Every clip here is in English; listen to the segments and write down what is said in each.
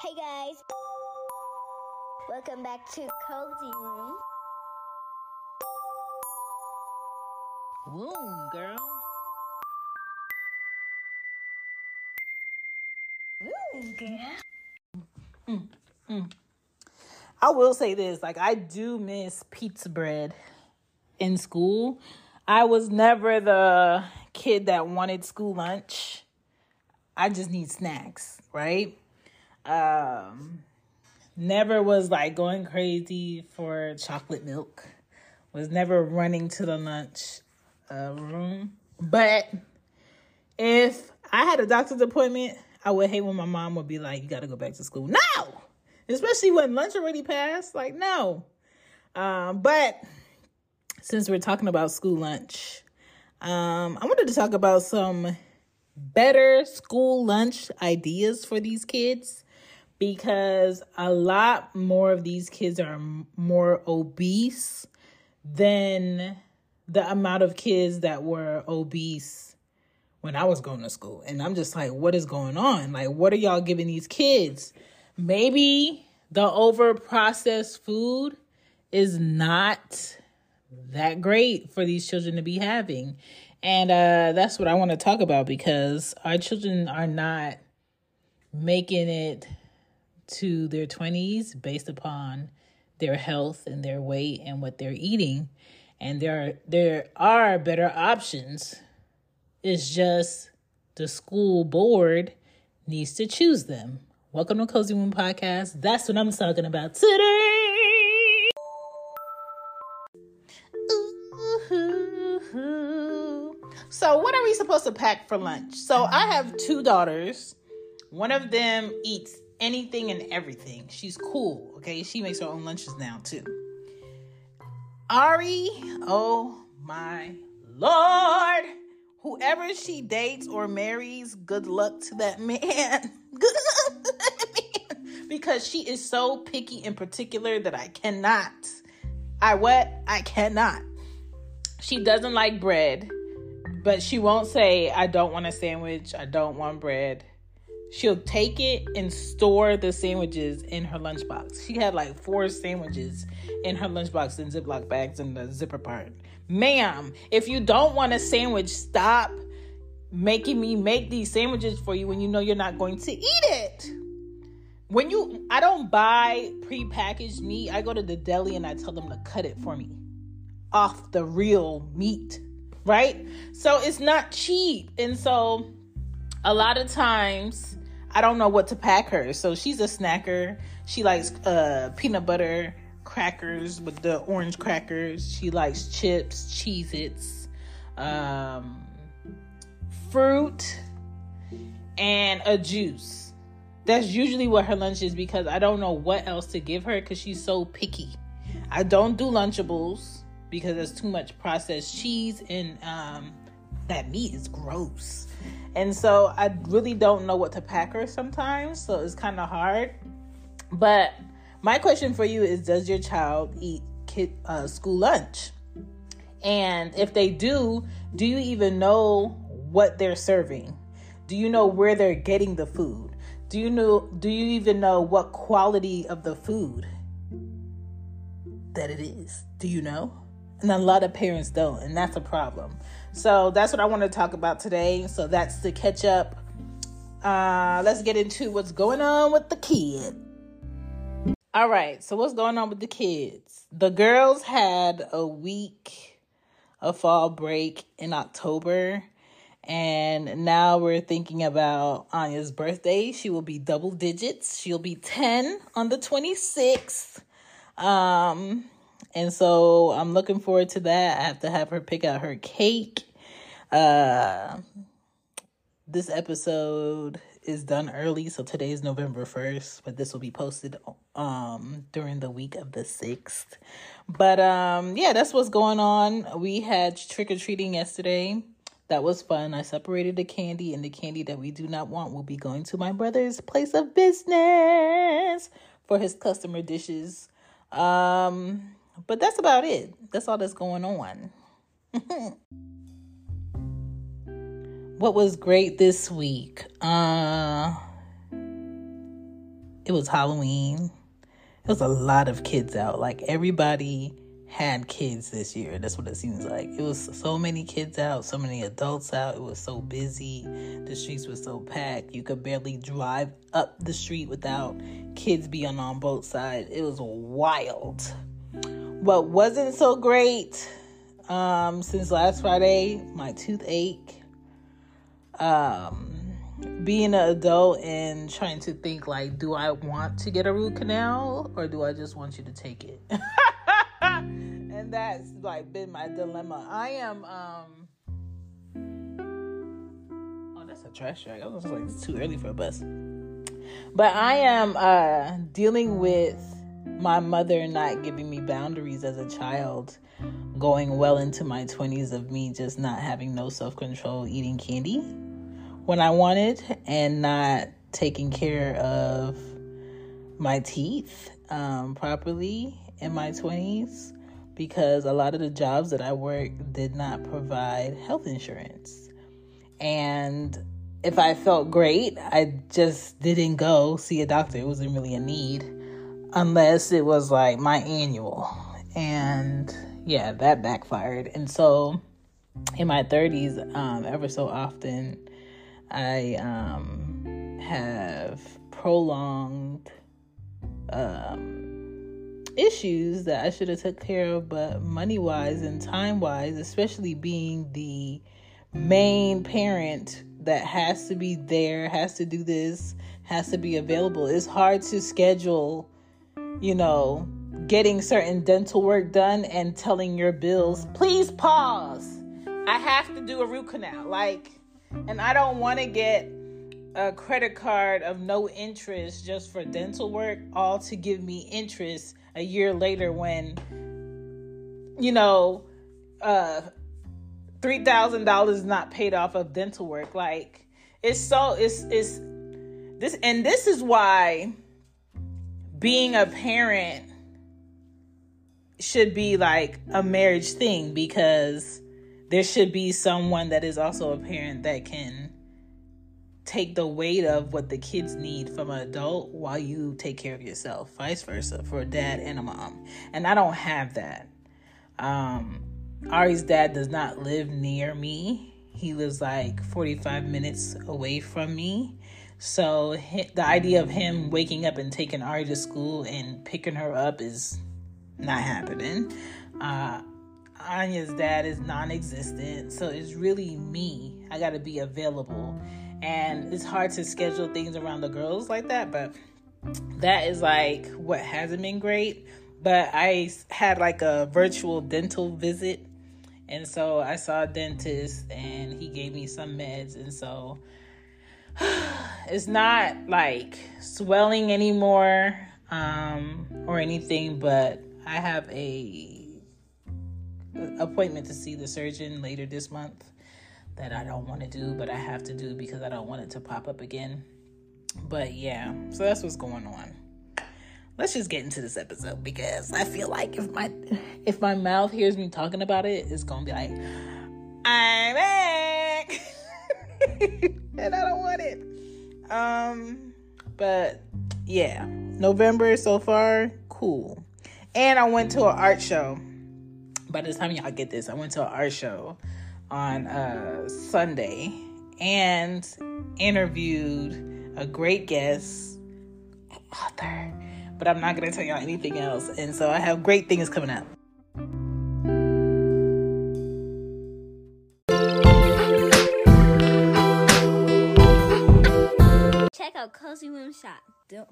Hey guys, welcome back to Cozy Room. Womb, girl. Ooh, girl. Mm, mm. I will say this like, I do miss pizza bread in school. I was never the kid that wanted school lunch. I just need snacks, right? Um, never was like going crazy for chocolate milk. Was never running to the lunch uh, room. But if I had a doctor's appointment, I would hate when my mom would be like, "You got to go back to school." No, especially when lunch already passed. Like, no. Um, but since we're talking about school lunch, um, I wanted to talk about some better school lunch ideas for these kids because a lot more of these kids are more obese than the amount of kids that were obese when I was going to school. And I'm just like, what is going on? Like, what are y'all giving these kids? Maybe the over processed food is not that great for these children to be having. And uh, that's what I want to talk about because our children are not making it to their 20s based upon their health and their weight and what they're eating. And there are, there are better options. It's just the school board needs to choose them. Welcome to Cozy Womb Podcast. That's what I'm talking about today. So, what are we supposed to pack for lunch? So, I have two daughters. One of them eats anything and everything. She's cool, okay? She makes her own lunches now, too. Ari, oh my lord. Whoever she dates or marries, good luck to that man. Good luck to that man. Because she is so picky and particular that I cannot. I what? I cannot. She doesn't like bread, but she won't say, I don't want a sandwich, I don't want bread. She'll take it and store the sandwiches in her lunchbox. She had like four sandwiches in her lunchbox in Ziploc bags in the zipper part. Ma'am, if you don't want a sandwich, stop making me make these sandwiches for you when you know you're not going to eat it. When you, I don't buy prepackaged meat. I go to the deli and I tell them to cut it for me off the real meat, right? So it's not cheap. And so a lot of times I don't know what to pack her. So she's a snacker. She likes uh, peanut butter crackers with the orange crackers. She likes chips, Cheez Its, um, fruit, and a juice. That's usually what her lunch is because I don't know what else to give her because she's so picky. I don't do Lunchables because there's too much processed cheese and um, that meat is gross. And so I really don't know what to pack her sometimes. So it's kind of hard. But my question for you is Does your child eat kid, uh, school lunch? And if they do, do you even know what they're serving? Do you know where they're getting the food? Do you know do you even know what quality of the food that it is? Do you know? And a lot of parents don't, and that's a problem. So that's what I want to talk about today. So that's the catch up. Uh, let's get into what's going on with the kid. All right, so what's going on with the kids? The girls had a week of fall break in October, and now we're thinking about Anya's birthday. She will be double digits. She'll be 10 on the 26th. Um, and so I'm looking forward to that. I have to have her pick out her cake. Uh, this episode is done early, so today is November 1st, but this will be posted um during the week of the 6th. But um yeah, that's what's going on. We had trick or treating yesterday. That was fun. I separated the candy, and the candy that we do not want will be going to my brother's place of business for his customer dishes. Um, but that's about it. That's all that's going on. what was great this week? Uh it was Halloween. It was a lot of kids out. Like everybody had kids this year. That's what it seems like. It was so many kids out, so many adults out. It was so busy. The streets were so packed. You could barely drive up the street without kids being on both sides. It was wild. What wasn't so great um, since last Friday, my toothache. Um, being an adult and trying to think like, do I want to get a root canal or do I just want you to take it? and that's like been my dilemma. I am um Oh, that's a trash track. I was like it's too early for a bus. But I am uh dealing with my mother not giving me boundaries as a child going well into my 20s of me just not having no self-control eating candy when I wanted and not taking care of my teeth um, properly in my 20s because a lot of the jobs that I worked did not provide health insurance. And if I felt great, I just didn't go see a doctor. It wasn't really a need unless it was like my annual. And yeah, that backfired. And so in my 30s, um, ever so often, I um, have prolonged um, issues that I should have took care of, but money wise and time wise, especially being the main parent that has to be there, has to do this, has to be available. It's hard to schedule, you know, getting certain dental work done and telling your bills, please pause. I have to do a root canal. Like, and I don't want to get a credit card of no interest just for dental work, all to give me interest a year later when, you know, uh, three thousand dollars is not paid off of dental work. Like it's so it's it's this and this is why being a parent should be like a marriage thing because there should be someone that is also a parent that can take the weight of what the kids need from an adult while you take care of yourself vice versa for a dad and a mom. And i don't have that. Um ari's dad does not live near me. He lives like 45 minutes away from me. So the idea of him waking up and taking ari to school and picking her up is not happening. Uh Anya's dad is non existent. So it's really me. I got to be available. And it's hard to schedule things around the girls like that. But that is like what hasn't been great. But I had like a virtual dental visit. And so I saw a dentist and he gave me some meds. And so it's not like swelling anymore um, or anything, but I have a appointment to see the surgeon later this month that I don't want to do, but I have to do because I don't want it to pop up again. But yeah, so that's what's going on. Let's just get into this episode because I feel like if my if my mouth hears me talking about it, it's gonna be like, I'm back, and I don't want it. Um, but yeah, November so far, cool. And I went to an art show by the time y'all get this, I went to an art show on uh, Sunday and interviewed a great guest, author. But I'm not going to tell y'all anything else. And so I have great things coming up. Check out Cozy Womb Shop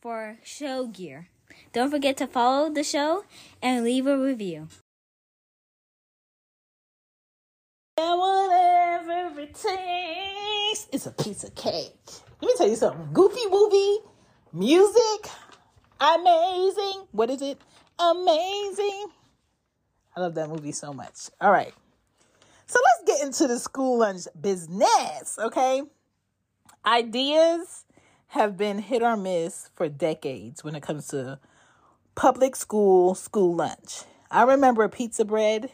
for show gear. Don't forget to follow the show and leave a review. Whatever it takes. It's a piece of cake. Let me tell you something. Goofy movie, music, amazing. What is it? Amazing. I love that movie so much. All right. So let's get into the school lunch business, okay? Ideas have been hit or miss for decades when it comes to public school school lunch. I remember pizza bread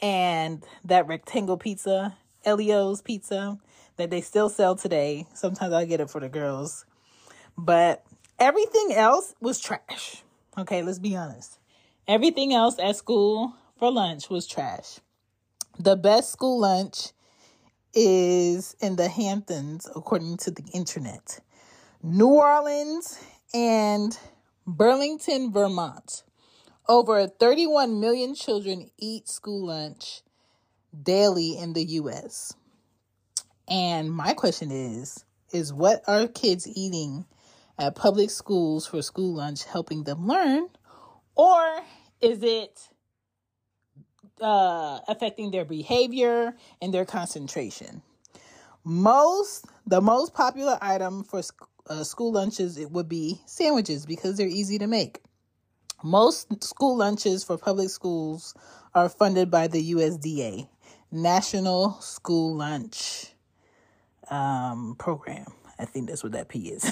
and that rectangle pizza, Ellio's pizza, that they still sell today. Sometimes I get it for the girls. But Everything else was trash. Okay, let's be honest. Everything else at school for lunch was trash. The best school lunch is in the Hamptons, according to the internet. New Orleans and Burlington, Vermont. Over 31 million children eat school lunch daily in the US. And my question is is what are kids eating at public schools for school lunch helping them learn or is it uh, affecting their behavior and their concentration? Most the most popular item for uh, school lunches it would be sandwiches because they're easy to make. Most school lunches for public schools are funded by the USDA, National School Lunch um, Program. I think that's what that P is.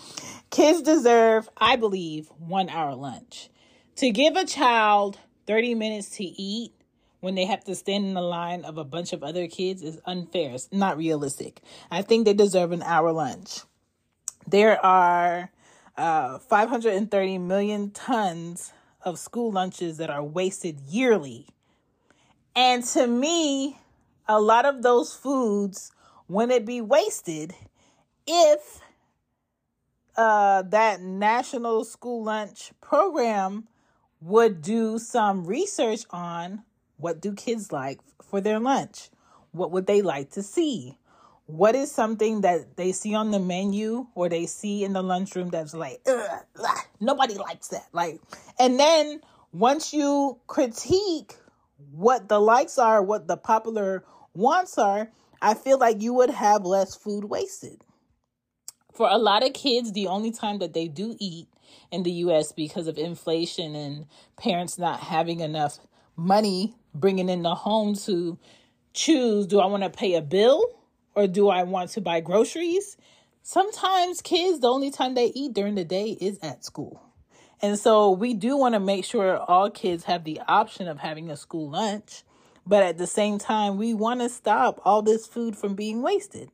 Kids deserve, I believe, one hour lunch. To give a child 30 minutes to eat when they have to stand in the line of a bunch of other kids is unfair. It's not realistic. I think they deserve an hour lunch. There are uh, 530 million tons of school lunches that are wasted yearly. And to me, a lot of those foods wouldn't be wasted if uh, that national school lunch program would do some research on what do kids like for their lunch what would they like to see what is something that they see on the menu or they see in the lunchroom that's like ah, nobody likes that like and then once you critique what the likes are what the popular wants are i feel like you would have less food wasted. For a lot of kids, the only time that they do eat in the US because of inflation and parents not having enough money bringing in the home to choose do I want to pay a bill or do I want to buy groceries? Sometimes kids, the only time they eat during the day is at school. And so we do want to make sure all kids have the option of having a school lunch. But at the same time, we want to stop all this food from being wasted.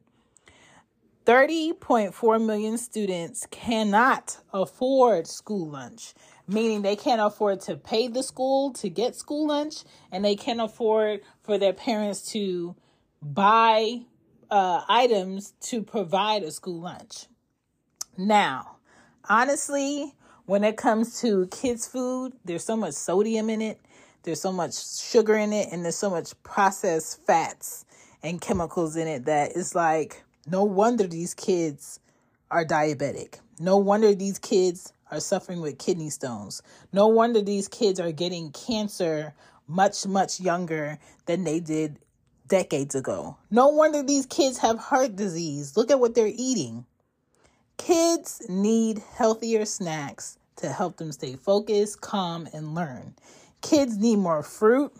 30.4 million students cannot afford school lunch, meaning they can't afford to pay the school to get school lunch, and they can't afford for their parents to buy uh, items to provide a school lunch. Now, honestly, when it comes to kids' food, there's so much sodium in it, there's so much sugar in it, and there's so much processed fats and chemicals in it that it's like, no wonder these kids are diabetic. No wonder these kids are suffering with kidney stones. No wonder these kids are getting cancer much, much younger than they did decades ago. No wonder these kids have heart disease. Look at what they're eating. Kids need healthier snacks to help them stay focused, calm, and learn. Kids need more fruit,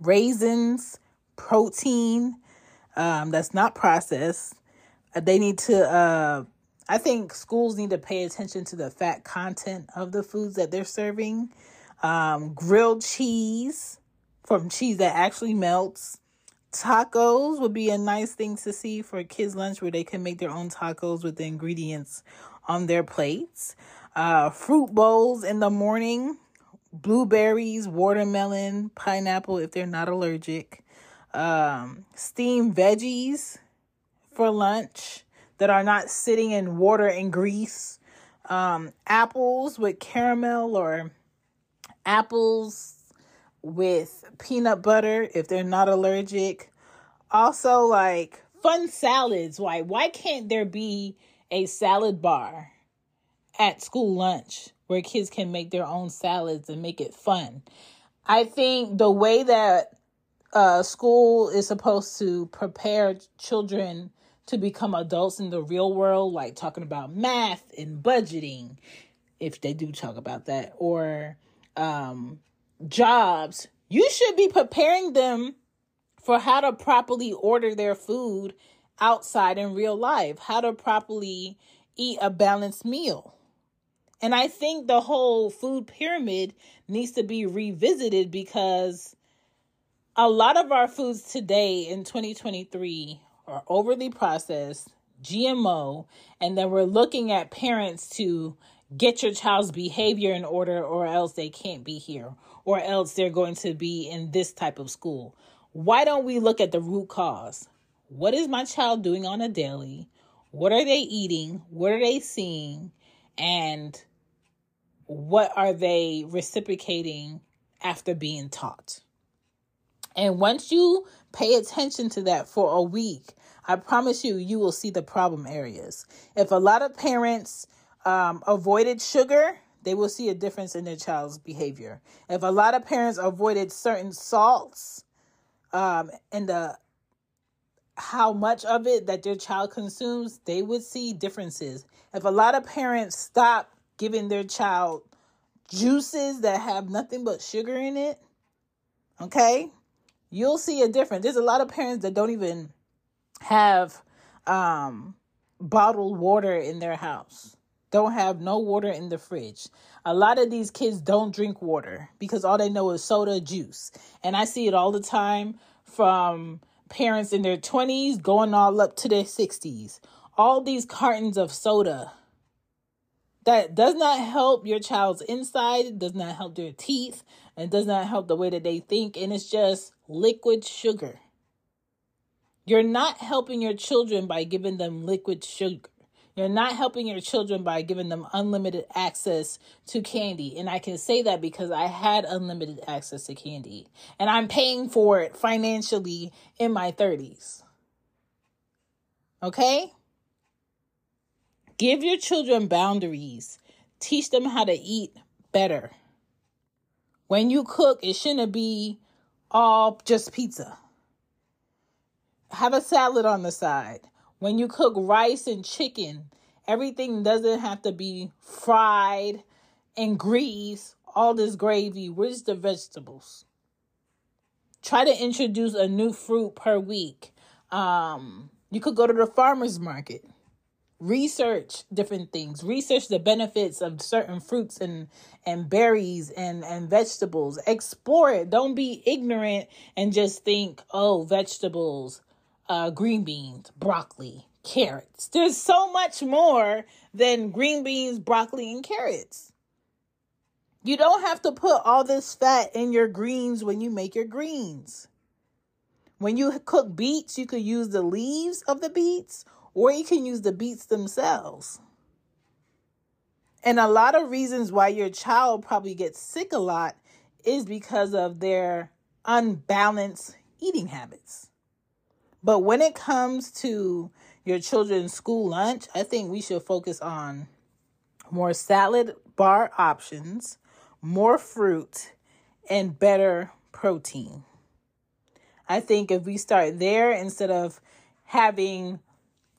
raisins, protein, um, that's not processed. Uh, they need to, uh, I think schools need to pay attention to the fat content of the foods that they're serving. Um, grilled cheese from cheese that actually melts. Tacos would be a nice thing to see for kids' lunch where they can make their own tacos with the ingredients on their plates. Uh, fruit bowls in the morning, blueberries, watermelon, pineapple if they're not allergic um, steamed veggies for lunch that are not sitting in water and grease, um, apples with caramel or apples with peanut butter if they're not allergic. Also, like fun salads. Why? Why can't there be a salad bar at school lunch where kids can make their own salads and make it fun? I think the way that uh, school is supposed to prepare children to become adults in the real world, like talking about math and budgeting, if they do talk about that, or um, jobs. You should be preparing them for how to properly order their food outside in real life, how to properly eat a balanced meal. And I think the whole food pyramid needs to be revisited because a lot of our foods today in 2023 are overly processed, GMO, and then we're looking at parents to get your child's behavior in order, or else they can't be here, or else they're going to be in this type of school. Why don't we look at the root cause? What is my child doing on a daily? What are they eating? What are they seeing? And what are they reciprocating after being taught? And once you pay attention to that for a week, I promise you, you will see the problem areas. If a lot of parents um, avoided sugar, they will see a difference in their child's behavior. If a lot of parents avoided certain salts um, and the how much of it that their child consumes, they would see differences. If a lot of parents stop giving their child juices that have nothing but sugar in it, okay, you'll see a difference. There's a lot of parents that don't even have um, bottled water in their house, don't have no water in the fridge. A lot of these kids don't drink water because all they know is soda juice. And I see it all the time from parents in their 20s going all up to their 60s. All these cartons of soda that does not help your child's inside, it does not help their teeth, and does not help the way that they think, and it's just liquid sugar. You're not helping your children by giving them liquid sugar. You're not helping your children by giving them unlimited access to candy. And I can say that because I had unlimited access to candy. And I'm paying for it financially in my 30s. Okay? Give your children boundaries. Teach them how to eat better. When you cook, it shouldn't be all just pizza. Have a salad on the side. When you cook rice and chicken, everything doesn't have to be fried and grease, all this gravy. Where's the vegetables? Try to introduce a new fruit per week. Um, you could go to the farmer's market. Research different things. Research the benefits of certain fruits and and berries and and vegetables. Explore it. Don't be ignorant and just think, "Oh, vegetables uh, green beans, broccoli, carrots. There's so much more than green beans, broccoli, and carrots. You don't have to put all this fat in your greens when you make your greens. When you cook beets, you could use the leaves of the beets or you can use the beets themselves. And a lot of reasons why your child probably gets sick a lot is because of their unbalanced eating habits. But when it comes to your children's school lunch, I think we should focus on more salad bar options, more fruit, and better protein. I think if we start there instead of having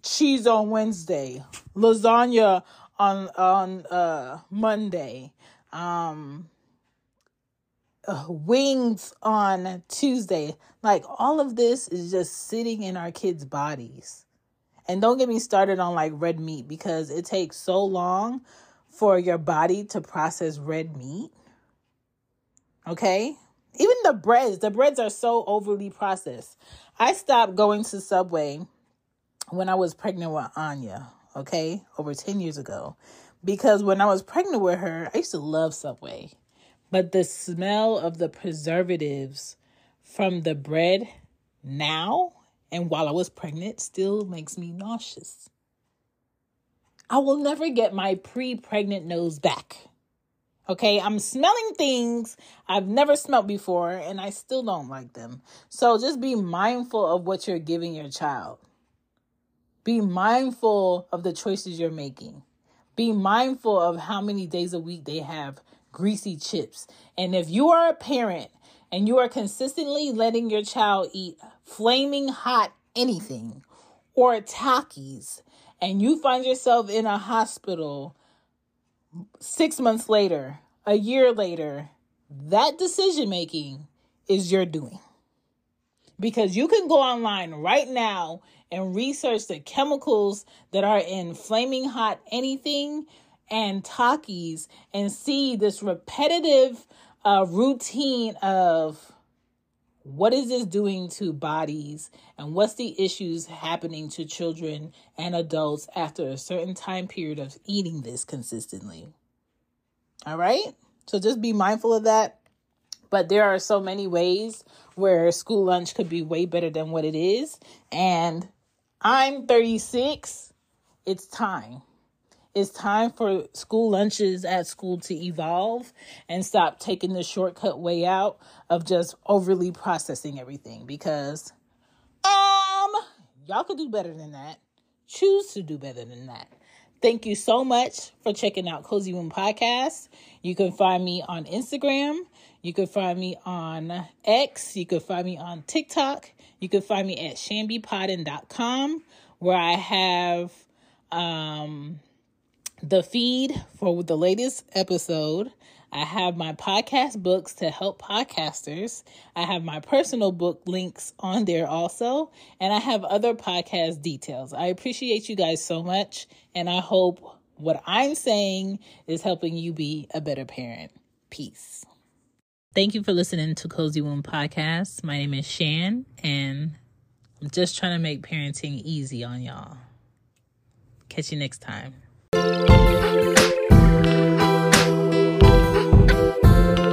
cheese on Wednesday, lasagna on on uh Monday, um uh, wings on Tuesday. Like all of this is just sitting in our kids' bodies. And don't get me started on like red meat because it takes so long for your body to process red meat. Okay? Even the breads, the breads are so overly processed. I stopped going to Subway when I was pregnant with Anya, okay? Over 10 years ago. Because when I was pregnant with her, I used to love Subway. But the smell of the preservatives from the bread now and while I was pregnant still makes me nauseous. I will never get my pre pregnant nose back. Okay, I'm smelling things I've never smelled before and I still don't like them. So just be mindful of what you're giving your child. Be mindful of the choices you're making. Be mindful of how many days a week they have greasy chips. And if you are a parent and you are consistently letting your child eat flaming hot anything or Takis, and you find yourself in a hospital six months later, a year later, that decision making is your doing. Because you can go online right now and research the chemicals that are in flaming hot anything and Takis and see this repetitive uh, routine of what is this doing to bodies and what's the issues happening to children and adults after a certain time period of eating this consistently. All right? So just be mindful of that. But there are so many ways where school lunch could be way better than what it is. And i'm 36 it's time it's time for school lunches at school to evolve and stop taking the shortcut way out of just overly processing everything because um y'all could do better than that. Choose to do better than that. Thank you so much for checking out Cozy Womb Podcast. You can find me on Instagram. You can find me on X. You can find me on TikTok. You can find me at chanbepoddin.com where I have um the feed for the latest episode. I have my podcast books to help podcasters. I have my personal book links on there also, and I have other podcast details. I appreciate you guys so much, and I hope what I'm saying is helping you be a better parent. Peace. Thank you for listening to Cozy Womb Podcast. My name is Shan, and I'm just trying to make parenting easy on y'all. Catch you next time. You.